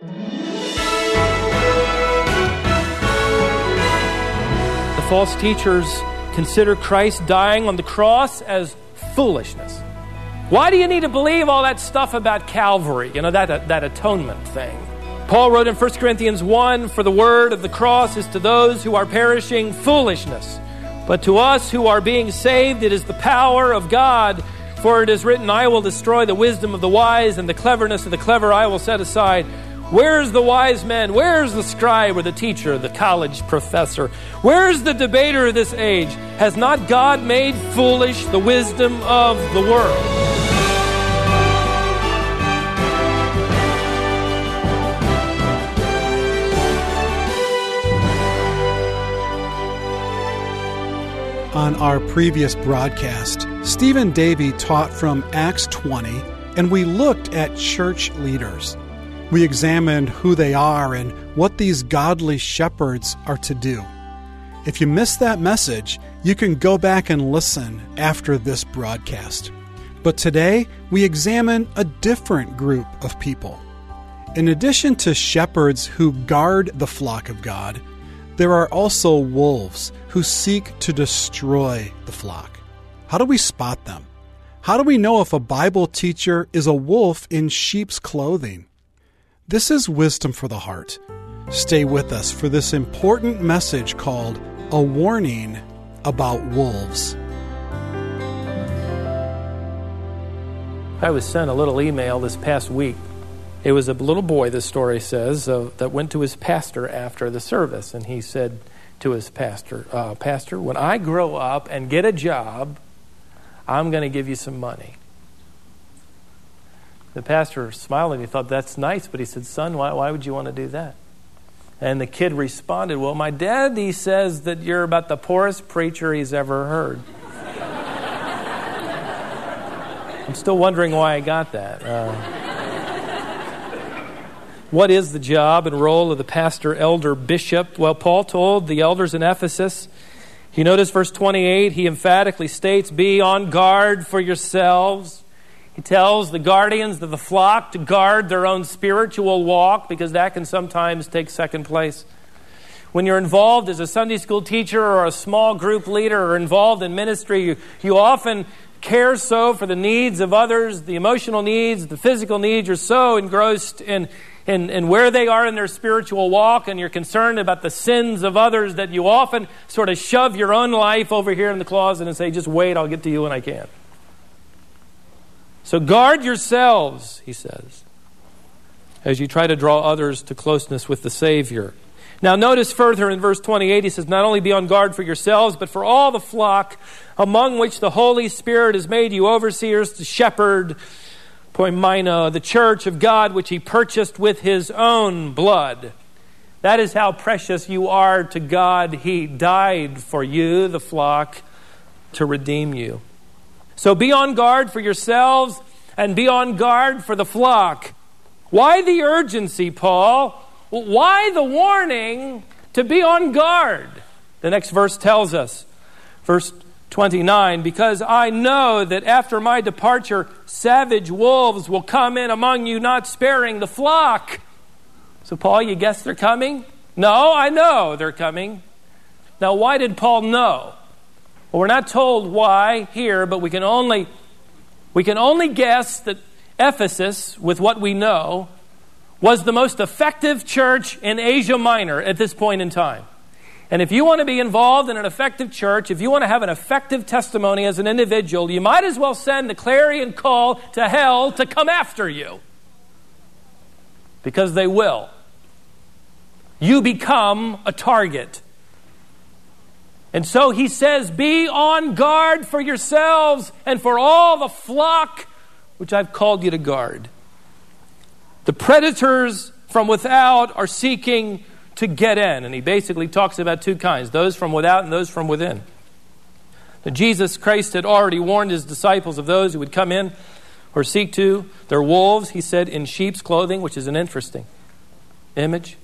The false teachers consider Christ dying on the cross as foolishness. Why do you need to believe all that stuff about Calvary, you know, that, that atonement thing? Paul wrote in 1 Corinthians 1 For the word of the cross is to those who are perishing foolishness, but to us who are being saved, it is the power of God. For it is written, I will destroy the wisdom of the wise, and the cleverness of the clever I will set aside. Where's the wise man? Where's the scribe or the teacher, the college professor? Where's the debater of this age? Has not God made foolish the wisdom of the world? On our previous broadcast, Stephen Davey taught from Acts 20, and we looked at church leaders. We examined who they are and what these godly shepherds are to do. If you missed that message, you can go back and listen after this broadcast. But today, we examine a different group of people. In addition to shepherds who guard the flock of God, there are also wolves who seek to destroy the flock. How do we spot them? How do we know if a Bible teacher is a wolf in sheep's clothing? This is Wisdom for the Heart. Stay with us for this important message called A Warning About Wolves. I was sent a little email this past week. It was a little boy, the story says, uh, that went to his pastor after the service, and he said to his pastor, uh, Pastor, when I grow up and get a job, I'm going to give you some money. The pastor smiled and he thought, That's nice, but he said, Son, why, why would you want to do that? And the kid responded, Well, my dad, he says that you're about the poorest preacher he's ever heard. I'm still wondering why I got that. Uh, what is the job and role of the pastor, elder, bishop? Well, Paul told the elders in Ephesus, you notice verse 28, he emphatically states, Be on guard for yourselves he tells the guardians of the flock to guard their own spiritual walk because that can sometimes take second place. When you're involved as a Sunday school teacher or a small group leader or involved in ministry, you, you often care so for the needs of others, the emotional needs, the physical needs. You're so engrossed in, in, in where they are in their spiritual walk, and you're concerned about the sins of others that you often sort of shove your own life over here in the closet and say, just wait, I'll get to you when I can. So guard yourselves, he says, as you try to draw others to closeness with the Savior. Now, notice further in verse 28, he says, Not only be on guard for yourselves, but for all the flock among which the Holy Spirit has made you overseers to shepherd, poimaino, the church of God, which he purchased with his own blood. That is how precious you are to God. He died for you, the flock, to redeem you. So be on guard for yourselves and be on guard for the flock. Why the urgency, Paul? Why the warning to be on guard? The next verse tells us, verse 29, because I know that after my departure, savage wolves will come in among you, not sparing the flock. So, Paul, you guess they're coming? No, I know they're coming. Now, why did Paul know? Well, we're not told why here, but we can only we can only guess that Ephesus, with what we know, was the most effective church in Asia Minor at this point in time. And if you want to be involved in an effective church, if you want to have an effective testimony as an individual, you might as well send the clarion call to hell to come after you. Because they will. You become a target. And so he says, Be on guard for yourselves and for all the flock which I've called you to guard. The predators from without are seeking to get in. And he basically talks about two kinds those from without and those from within. Now, Jesus Christ had already warned his disciples of those who would come in or seek to. They're wolves, he said, in sheep's clothing, which is an interesting image.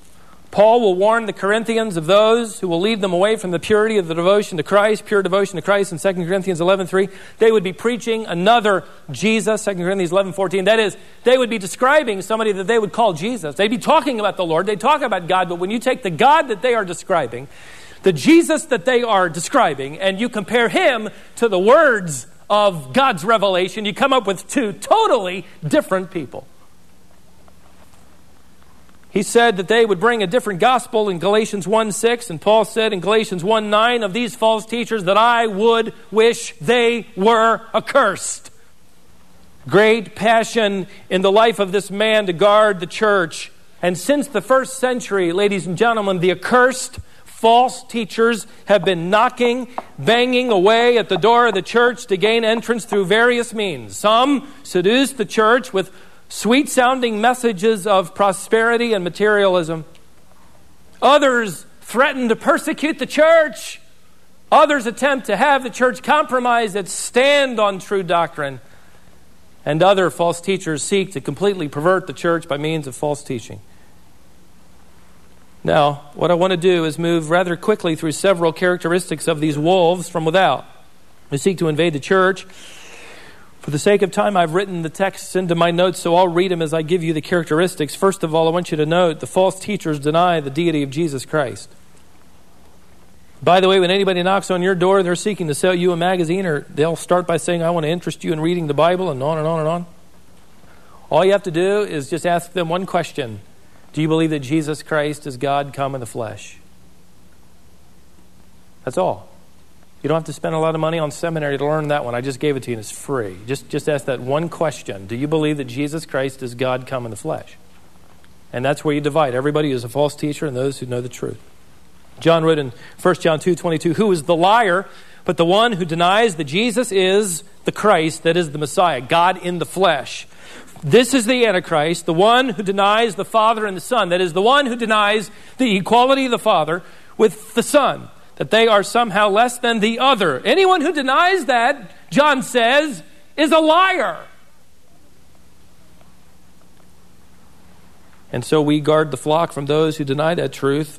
Paul will warn the Corinthians of those who will lead them away from the purity of the devotion to Christ, pure devotion to Christ in 2 Corinthians 11.3. They would be preaching another Jesus, 2 Corinthians 11.14. That is, they would be describing somebody that they would call Jesus. They'd be talking about the Lord. They'd talk about God, but when you take the God that they are describing, the Jesus that they are describing, and you compare him to the words of God's revelation, you come up with two totally different people. He said that they would bring a different gospel in Galatians 1 6, and Paul said in Galatians 1 9 of these false teachers that I would wish they were accursed. Great passion in the life of this man to guard the church. And since the first century, ladies and gentlemen, the accursed false teachers have been knocking, banging away at the door of the church to gain entrance through various means. Some seduce the church with sweet sounding messages of prosperity and materialism. Others threaten to persecute the church. Others attempt to have the church compromise its stand on true doctrine. And other false teachers seek to completely pervert the church by means of false teaching. Now, what I want to do is move rather quickly through several characteristics of these wolves from without who seek to invade the church for the sake of time, I've written the texts into my notes, so I'll read them as I give you the characteristics. First of all, I want you to note the false teachers deny the deity of Jesus Christ. By the way, when anybody knocks on your door, they're seeking to sell you a magazine, or they'll start by saying, I want to interest you in reading the Bible, and on and on and on. All you have to do is just ask them one question Do you believe that Jesus Christ is God come in the flesh? That's all. You don't have to spend a lot of money on seminary to learn that one. I just gave it to you and it's free. Just, just ask that one question Do you believe that Jesus Christ is God come in the flesh? And that's where you divide everybody who's a false teacher and those who know the truth. John wrote in 1 John 2 22, Who is the liar but the one who denies that Jesus is the Christ, that is the Messiah, God in the flesh? This is the Antichrist, the one who denies the Father and the Son, that is, the one who denies the equality of the Father with the Son that they are somehow less than the other. Anyone who denies that, John says, is a liar. And so we guard the flock from those who deny that truth.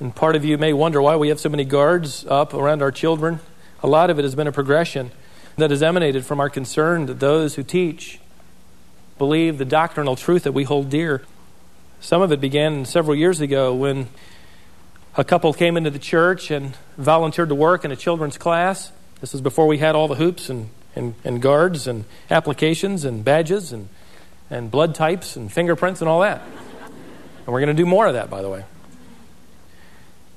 And part of you may wonder why we have so many guards up around our children. A lot of it has been a progression that has emanated from our concern that those who teach believe the doctrinal truth that we hold dear. Some of it began several years ago when a couple came into the church and volunteered to work in a children's class. This is before we had all the hoops and, and, and guards and applications and badges and, and blood types and fingerprints and all that. And we're going to do more of that, by the way.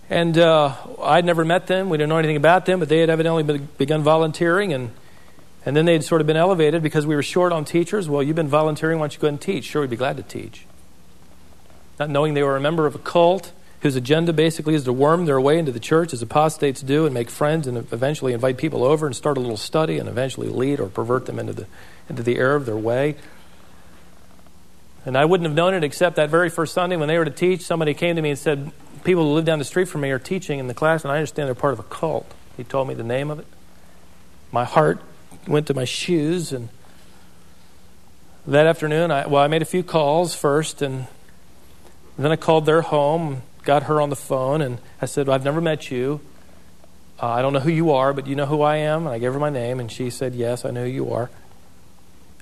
And uh, I'd never met them. We didn't know anything about them, but they had evidently been, begun volunteering. And, and then they'd sort of been elevated because we were short on teachers. Well, you've been volunteering. Why don't you go and teach? Sure, we'd be glad to teach. Not knowing they were a member of a cult whose agenda basically is to worm their way into the church as apostates do and make friends and eventually invite people over and start a little study and eventually lead or pervert them into the, into the error of their way. And I wouldn't have known it except that very first Sunday when they were to teach, somebody came to me and said, People who live down the street from me are teaching in the class, and I understand they're part of a cult. He told me the name of it. My heart went to my shoes, and that afternoon, I, well, I made a few calls first, and then I called their home got her on the phone, and I said, well, I've never met you. Uh, I don't know who you are, but you know who I am? And I gave her my name, and she said, Yes, I know who you are.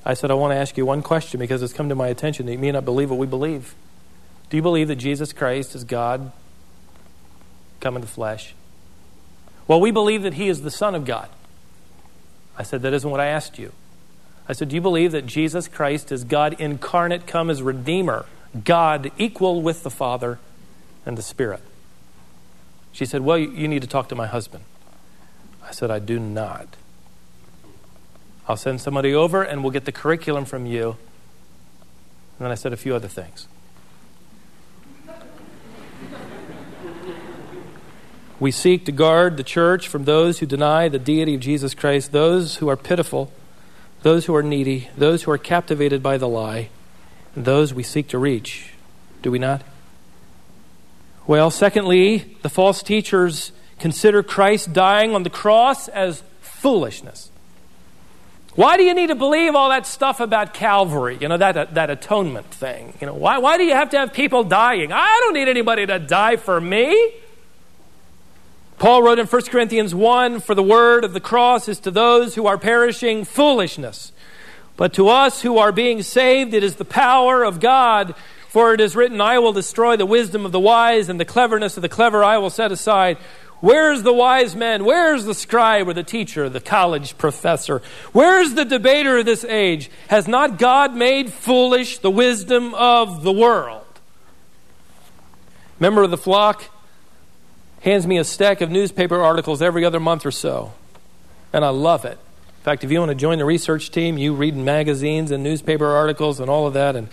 I said, I want to ask you one question because it's come to my attention that you may not believe what we believe. Do you believe that Jesus Christ is God come in the flesh? Well, we believe that he is the Son of God. I said, That isn't what I asked you. I said, Do you believe that Jesus Christ is God incarnate, come as Redeemer, God equal with the Father, and the Spirit. She said, Well, you need to talk to my husband. I said, I do not. I'll send somebody over and we'll get the curriculum from you. And then I said a few other things. we seek to guard the church from those who deny the deity of Jesus Christ, those who are pitiful, those who are needy, those who are captivated by the lie, and those we seek to reach. Do we not? Well, secondly, the false teachers consider Christ dying on the cross as foolishness. Why do you need to believe all that stuff about Calvary? You know, that, that atonement thing. You know, why, why do you have to have people dying? I don't need anybody to die for me. Paul wrote in 1 Corinthians 1 For the word of the cross is to those who are perishing foolishness, but to us who are being saved, it is the power of God. For it is written, I will destroy the wisdom of the wise, and the cleverness of the clever I will set aside. Where's the wise man? Where's the scribe or the teacher, the college professor? Where's the debater of this age? Has not God made foolish the wisdom of the world? Member of the flock hands me a stack of newspaper articles every other month or so, and I love it. In fact, if you want to join the research team, you read in magazines and newspaper articles and all of that, and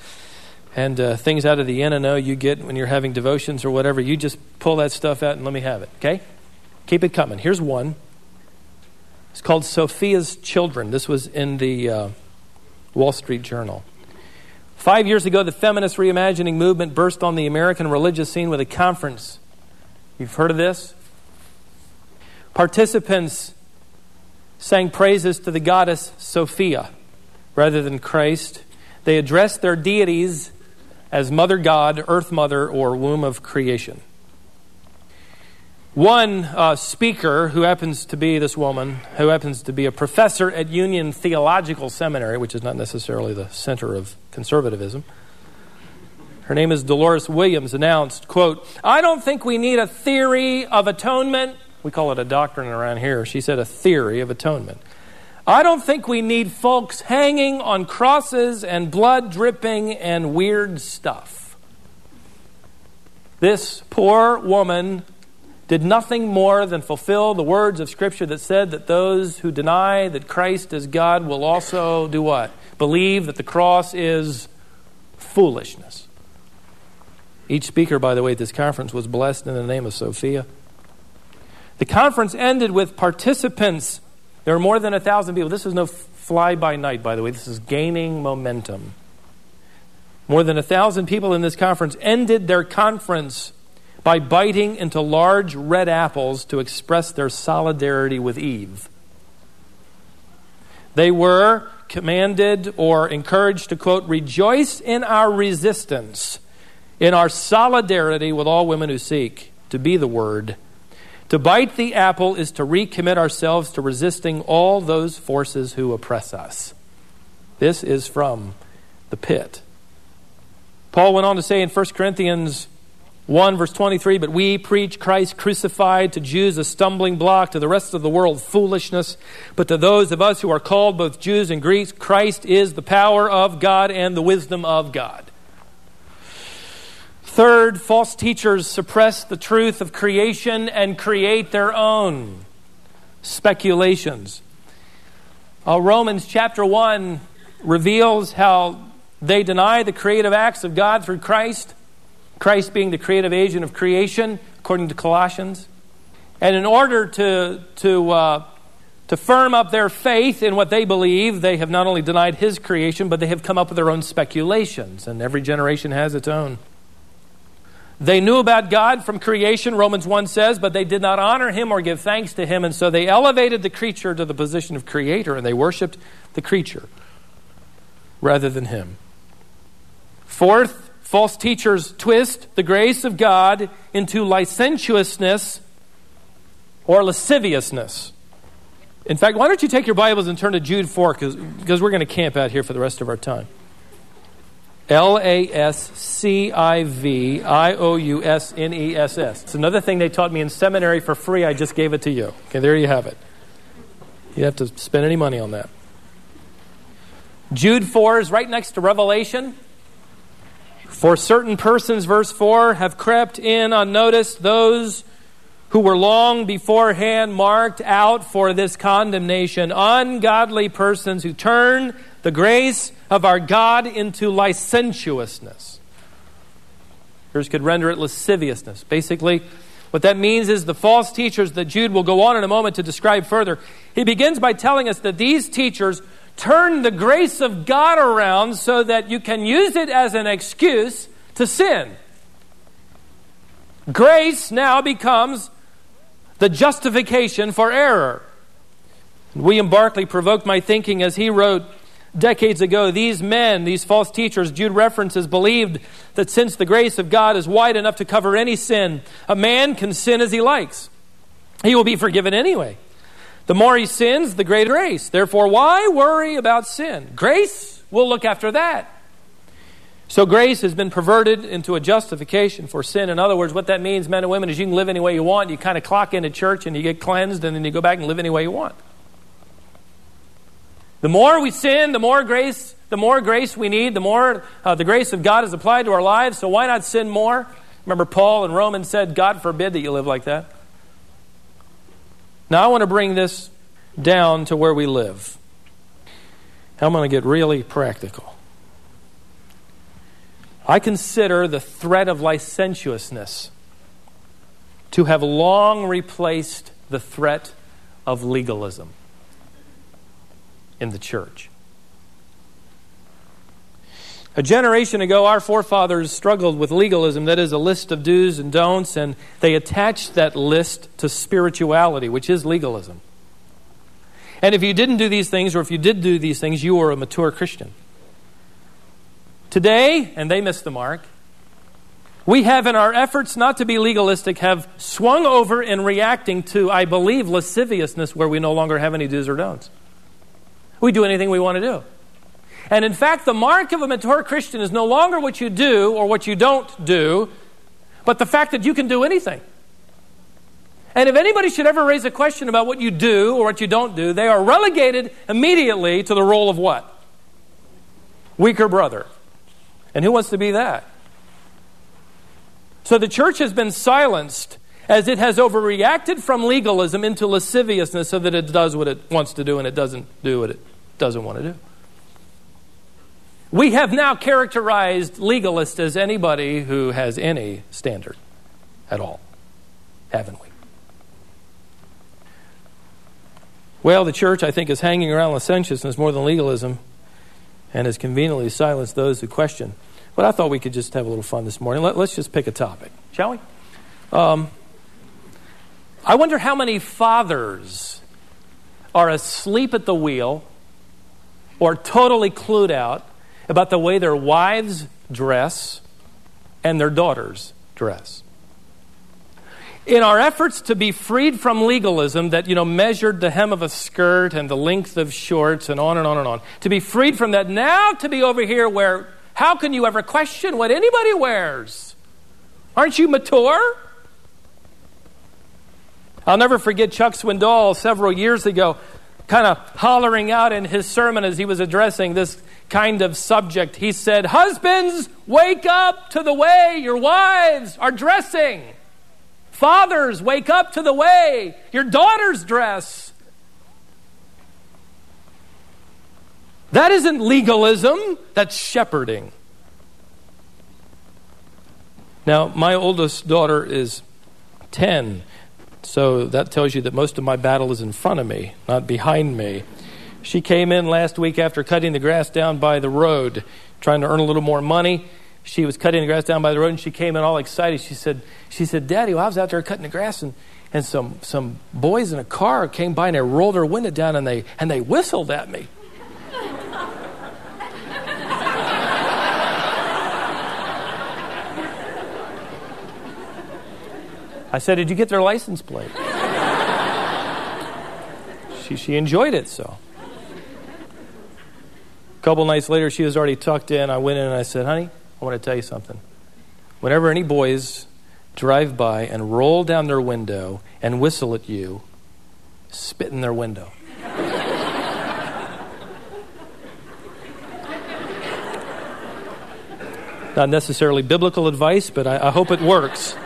and uh, things out of the N&O you get when you're having devotions or whatever, you just pull that stuff out and let me have it, okay? Keep it coming. Here's one. It's called Sophia's Children. This was in the uh, Wall Street Journal. Five years ago, the feminist reimagining movement burst on the American religious scene with a conference. You've heard of this? Participants sang praises to the goddess Sophia rather than Christ. They addressed their deities as Mother God, Earth Mother, or Womb of Creation. One uh, speaker, who happens to be this woman, who happens to be a professor at Union Theological Seminary, which is not necessarily the center of conservatism, her name is Delores Williams, announced, quote, I don't think we need a theory of atonement. We call it a doctrine around here. She said a theory of atonement. I don't think we need folks hanging on crosses and blood dripping and weird stuff. This poor woman did nothing more than fulfill the words of Scripture that said that those who deny that Christ is God will also do what? Believe that the cross is foolishness. Each speaker, by the way, at this conference was blessed in the name of Sophia. The conference ended with participants. There are more than a thousand people. This is no fly by night, by the way. This is gaining momentum. More than a thousand people in this conference ended their conference by biting into large red apples to express their solidarity with Eve. They were commanded or encouraged to, quote, rejoice in our resistance, in our solidarity with all women who seek to be the Word. To bite the apple is to recommit ourselves to resisting all those forces who oppress us. This is from the pit. Paul went on to say in 1 Corinthians 1 verse 23 But we preach Christ crucified to Jews a stumbling block, to the rest of the world foolishness, but to those of us who are called both Jews and Greeks, Christ is the power of God and the wisdom of God. Third, false teachers suppress the truth of creation and create their own speculations. Uh, Romans chapter 1 reveals how they deny the creative acts of God through Christ Christ being the creative agent of creation, according to Colossians. And in order to, to, uh, to firm up their faith in what they believe, they have not only denied his creation, but they have come up with their own speculations, and every generation has its own. They knew about God from creation, Romans 1 says, but they did not honor him or give thanks to him, and so they elevated the creature to the position of creator, and they worshiped the creature rather than him. Fourth, False teachers twist the grace of God into licentiousness or lasciviousness. In fact, why don't you take your Bibles and turn to Jude 4 because we're going to camp out here for the rest of our time. L A S C I V I O U S N E S S. It's another thing they taught me in seminary for free. I just gave it to you. Okay, there you have it. You have to spend any money on that. Jude 4 is right next to Revelation. For certain persons, verse 4, have crept in unnoticed, those who were long beforehand marked out for this condemnation, ungodly persons who turn the grace of our God into licentiousness. Yours could render it lasciviousness. Basically, what that means is the false teachers that Jude will go on in a moment to describe further. He begins by telling us that these teachers turn the grace of God around so that you can use it as an excuse to sin. Grace now becomes the justification for error. William Barclay provoked my thinking as he wrote decades ago these men, these false teachers, Jude references, believed that since the grace of God is wide enough to cover any sin, a man can sin as he likes. He will be forgiven anyway. The more he sins, the greater grace. Therefore, why worry about sin? Grace, we'll look after that. So, grace has been perverted into a justification for sin. In other words, what that means, men and women, is you can live any way you want. You kind of clock into church and you get cleansed, and then you go back and live any way you want. The more we sin, the more grace, the more grace we need, the more uh, the grace of God is applied to our lives. So, why not sin more? Remember, Paul in Romans said, God forbid that you live like that. Now, I want to bring this down to where we live. I'm going to get really practical. I consider the threat of licentiousness to have long replaced the threat of legalism in the church. A generation ago, our forefathers struggled with legalism, that is, a list of do's and don'ts, and they attached that list to spirituality, which is legalism. And if you didn't do these things, or if you did do these things, you were a mature Christian. Today, and they missed the mark, we have, in our efforts not to be legalistic, have swung over in reacting to, I believe, lasciviousness where we no longer have any do's or don'ts. We do anything we want to do. And in fact, the mark of a mature Christian is no longer what you do or what you don't do, but the fact that you can do anything. And if anybody should ever raise a question about what you do or what you don't do, they are relegated immediately to the role of what? Weaker brother. And who wants to be that? So the church has been silenced as it has overreacted from legalism into lasciviousness so that it does what it wants to do and it doesn't do what it doesn't want to do. We have now characterized legalists as anybody who has any standard at all, haven't we? Well, the church, I think, is hanging around licentiousness more than legalism and has conveniently silenced those who question. But I thought we could just have a little fun this morning. Let, us just pick a topic, shall we? Um, I wonder how many fathers are asleep at the wheel or totally clued out about the way their wives dress and their daughters dress. In our efforts to be freed from legalism that, you know, measured the hem of a skirt and the length of shorts and on and on and on, to be freed from that, now to be over here where how can you ever question what anybody wears? Aren't you mature? I'll never forget Chuck Swindoll several years ago kind of hollering out in his sermon as he was addressing this kind of subject. He said, Husbands, wake up to the way your wives are dressing. Fathers, wake up to the way your daughters dress. That isn't legalism, that's shepherding. Now, my oldest daughter is 10. So that tells you that most of my battle is in front of me, not behind me. She came in last week after cutting the grass down by the road, trying to earn a little more money. She was cutting the grass down by the road, and she came in all excited. She said, "She said, Daddy, well, I was out there cutting the grass, and, and some some boys in a car came by, and they rolled their window down, and they and they whistled at me." I said, Did you get their license plate? she, she enjoyed it so. A couple nights later, she was already tucked in. I went in and I said, Honey, I want to tell you something. Whenever any boys drive by and roll down their window and whistle at you, spit in their window. Not necessarily biblical advice, but I, I hope it works.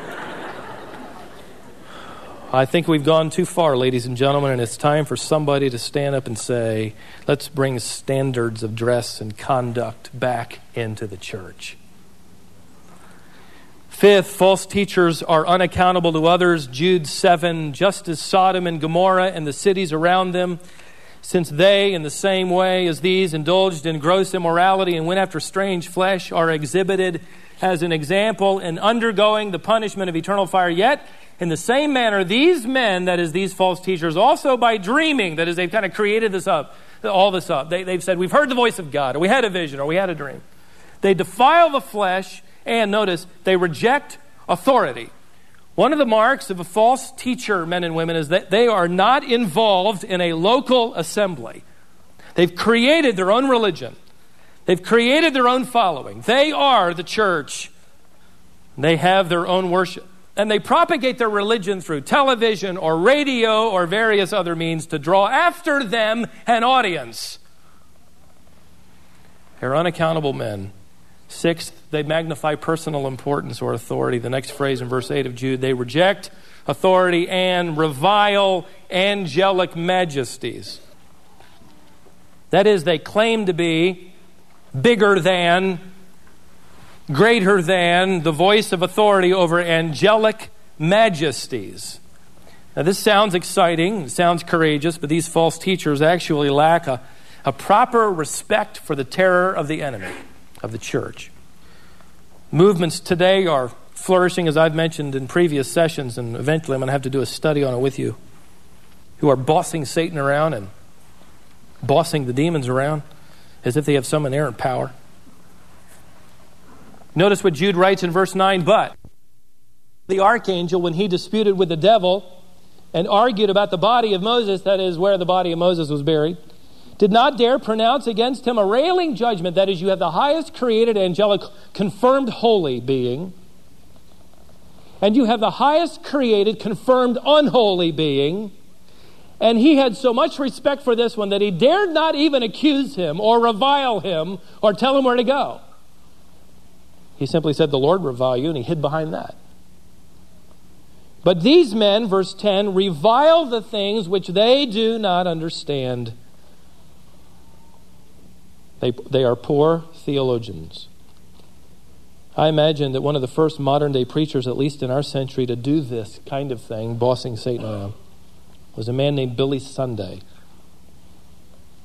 I think we've gone too far, ladies and gentlemen, and it's time for somebody to stand up and say, let's bring standards of dress and conduct back into the church. Fifth, false teachers are unaccountable to others. Jude 7, just as Sodom and Gomorrah and the cities around them, since they, in the same way as these, indulged in gross immorality and went after strange flesh, are exhibited as an example in undergoing the punishment of eternal fire. Yet, In the same manner, these men, that is, these false teachers, also by dreaming, that is, they've kind of created this up, all this up. They, they've said, We've heard the voice of God, or we had a vision, or we had a dream. They defile the flesh, and notice, they reject authority. One of the marks of a false teacher, men and women, is that they are not involved in a local assembly. They've created their own religion, they've created their own following. They are the church, they have their own worship. And they propagate their religion through television or radio or various other means to draw after them an audience. They're unaccountable men Sixth, they magnify personal importance or authority. The next phrase in verse 8 of Jude they reject authority and revile angelic majesties. That is, they claim to be bigger than, greater than the voice of authority over angelic majesties. Now, this sounds exciting, it sounds courageous, but these false teachers actually lack a, a proper respect for the terror of the enemy of the church. Movements today are flourishing, as I've mentioned in previous sessions, and eventually I'm going to have to do a study on it with you, who are bossing Satan around and bossing the demons around as if they have some inerrant power. Notice what Jude writes in verse 9 But the archangel, when he disputed with the devil and argued about the body of Moses, that is, where the body of Moses was buried, did not dare pronounce against him a railing judgment. That is, you have the highest created angelic confirmed holy being, and you have the highest created confirmed unholy being. And he had so much respect for this one that he dared not even accuse him or revile him or tell him where to go. He simply said, The Lord revile you, and he hid behind that. But these men, verse 10, revile the things which they do not understand they, they are poor theologians. I imagine that one of the first modern day preachers, at least in our century, to do this kind of thing, bossing Satan around, was a man named Billy Sunday.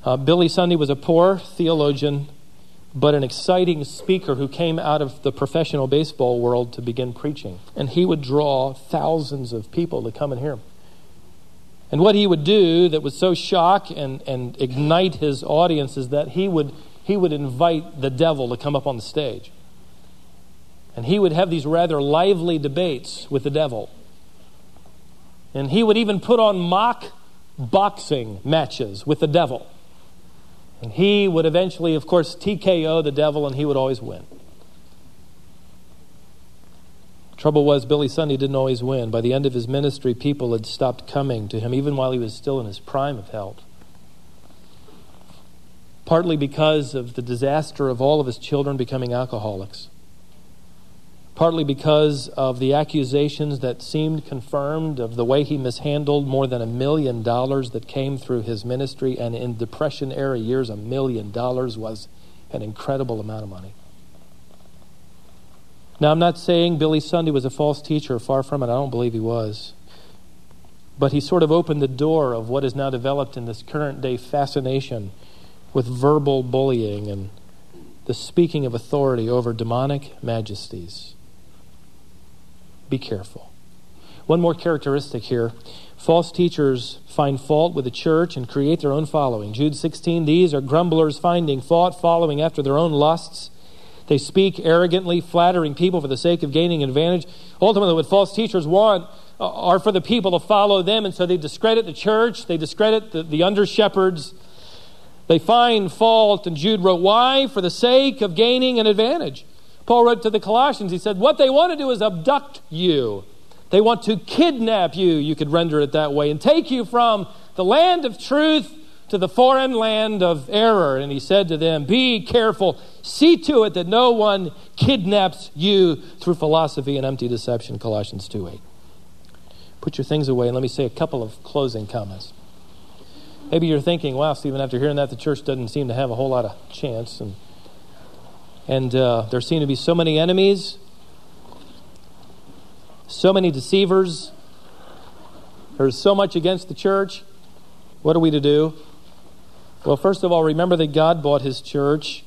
Uh, Billy Sunday was a poor theologian, but an exciting speaker who came out of the professional baseball world to begin preaching. And he would draw thousands of people to come and hear him. And what he would do that would so shock and, and ignite his audience is that he would, he would invite the devil to come up on the stage. And he would have these rather lively debates with the devil. And he would even put on mock boxing matches with the devil. And he would eventually, of course, TKO the devil, and he would always win. Trouble was, Billy Sunday didn't always win. By the end of his ministry, people had stopped coming to him, even while he was still in his prime of health. Partly because of the disaster of all of his children becoming alcoholics. Partly because of the accusations that seemed confirmed of the way he mishandled more than a million dollars that came through his ministry. And in Depression era years, a million dollars was an incredible amount of money. Now, I'm not saying Billy Sunday was a false teacher, far from it. I don't believe he was. But he sort of opened the door of what is now developed in this current day fascination with verbal bullying and the speaking of authority over demonic majesties. Be careful. One more characteristic here false teachers find fault with the church and create their own following. Jude 16 These are grumblers finding fault, following after their own lusts. They speak arrogantly, flattering people for the sake of gaining advantage. Ultimately, what false teachers want uh, are for the people to follow them, and so they discredit the church, they discredit the, the under shepherds. They find fault, and Jude wrote, Why? For the sake of gaining an advantage. Paul wrote to the Colossians, he said, What they want to do is abduct you. They want to kidnap you, you could render it that way, and take you from the land of truth to the foreign land of error. And he said to them, Be careful. See to it that no one kidnaps you through philosophy and empty deception. Colossians 2 8. Put your things away and let me say a couple of closing comments. Maybe you're thinking, wow, Stephen, after hearing that, the church doesn't seem to have a whole lot of chance. And, and uh, there seem to be so many enemies, so many deceivers. There's so much against the church. What are we to do? Well, first of all, remember that God bought his church.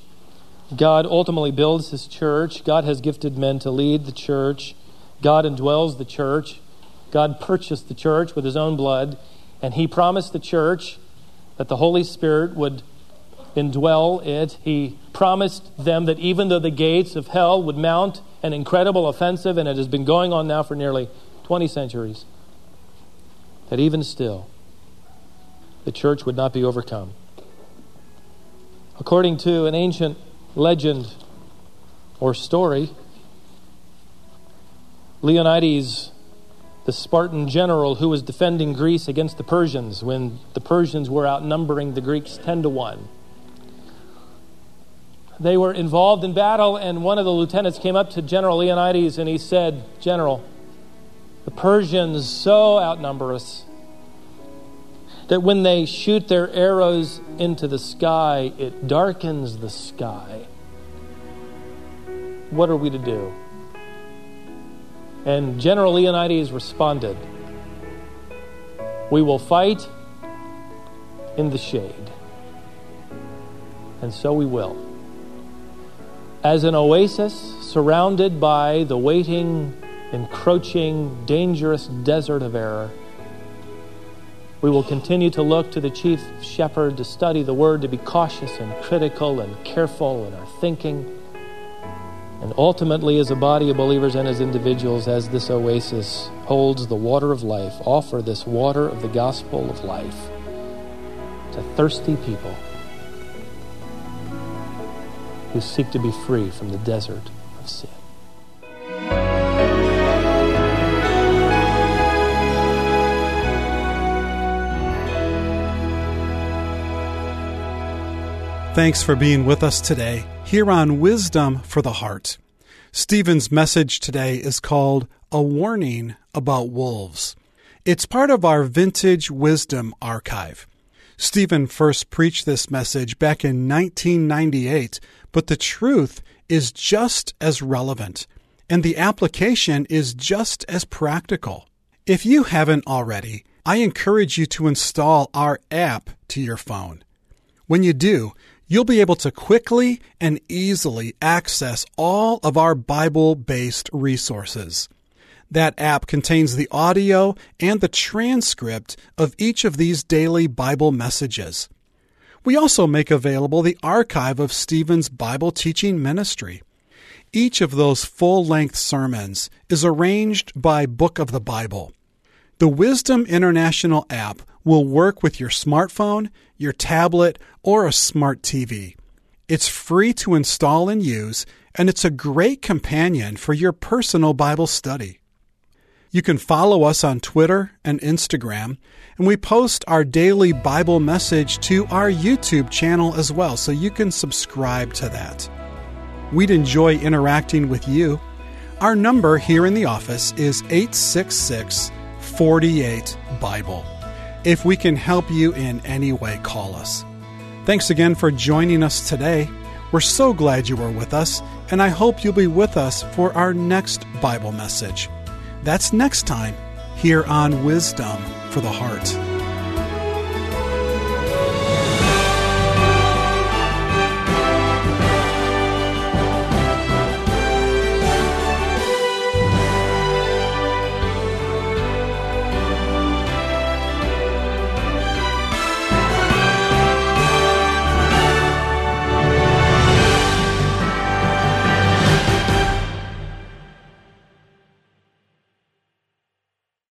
God ultimately builds his church. God has gifted men to lead the church. God indwells the church. God purchased the church with his own blood, and he promised the church that the Holy Spirit would indwell it. He promised them that even though the gates of hell would mount an incredible offensive, and it has been going on now for nearly 20 centuries, that even still, the church would not be overcome. According to an ancient legend or story, Leonidas, the Spartan general who was defending Greece against the Persians when the Persians were outnumbering the Greeks 10 to 1. They were involved in battle, and one of the lieutenants came up to General Leonidas and he said, General, the Persians so outnumber us that when they shoot their arrows into the sky, it darkens the sky. What are we to do? And General Leonidas responded, We will fight in the shade. And so we will. As an oasis surrounded by the waiting, encroaching, dangerous desert of error, we will continue to look to the chief shepherd to study the word, to be cautious and critical and careful in our thinking and ultimately, as a body of believers and as individuals, as this oasis holds the water of life, offer this water of the gospel of life to thirsty people who seek to be free from the desert of sin. Thanks for being with us today here on Wisdom for the Heart. Stephen's message today is called A Warning About Wolves. It's part of our Vintage Wisdom archive. Stephen first preached this message back in 1998, but the truth is just as relevant, and the application is just as practical. If you haven't already, I encourage you to install our app to your phone. When you do, you'll be able to quickly and easily access all of our Bible based resources. That app contains the audio and the transcript of each of these daily Bible messages. We also make available the archive of Stephen's Bible teaching ministry. Each of those full length sermons is arranged by book of the Bible. The Wisdom International app will work with your smartphone, your tablet, or a smart TV. It's free to install and use, and it's a great companion for your personal Bible study. You can follow us on Twitter and Instagram, and we post our daily Bible message to our YouTube channel as well, so you can subscribe to that. We'd enjoy interacting with you. Our number here in the office is 866 48 Bible. If we can help you in any way, call us. Thanks again for joining us today. We're so glad you were with us, and I hope you'll be with us for our next Bible message. That's next time here on Wisdom for the Heart.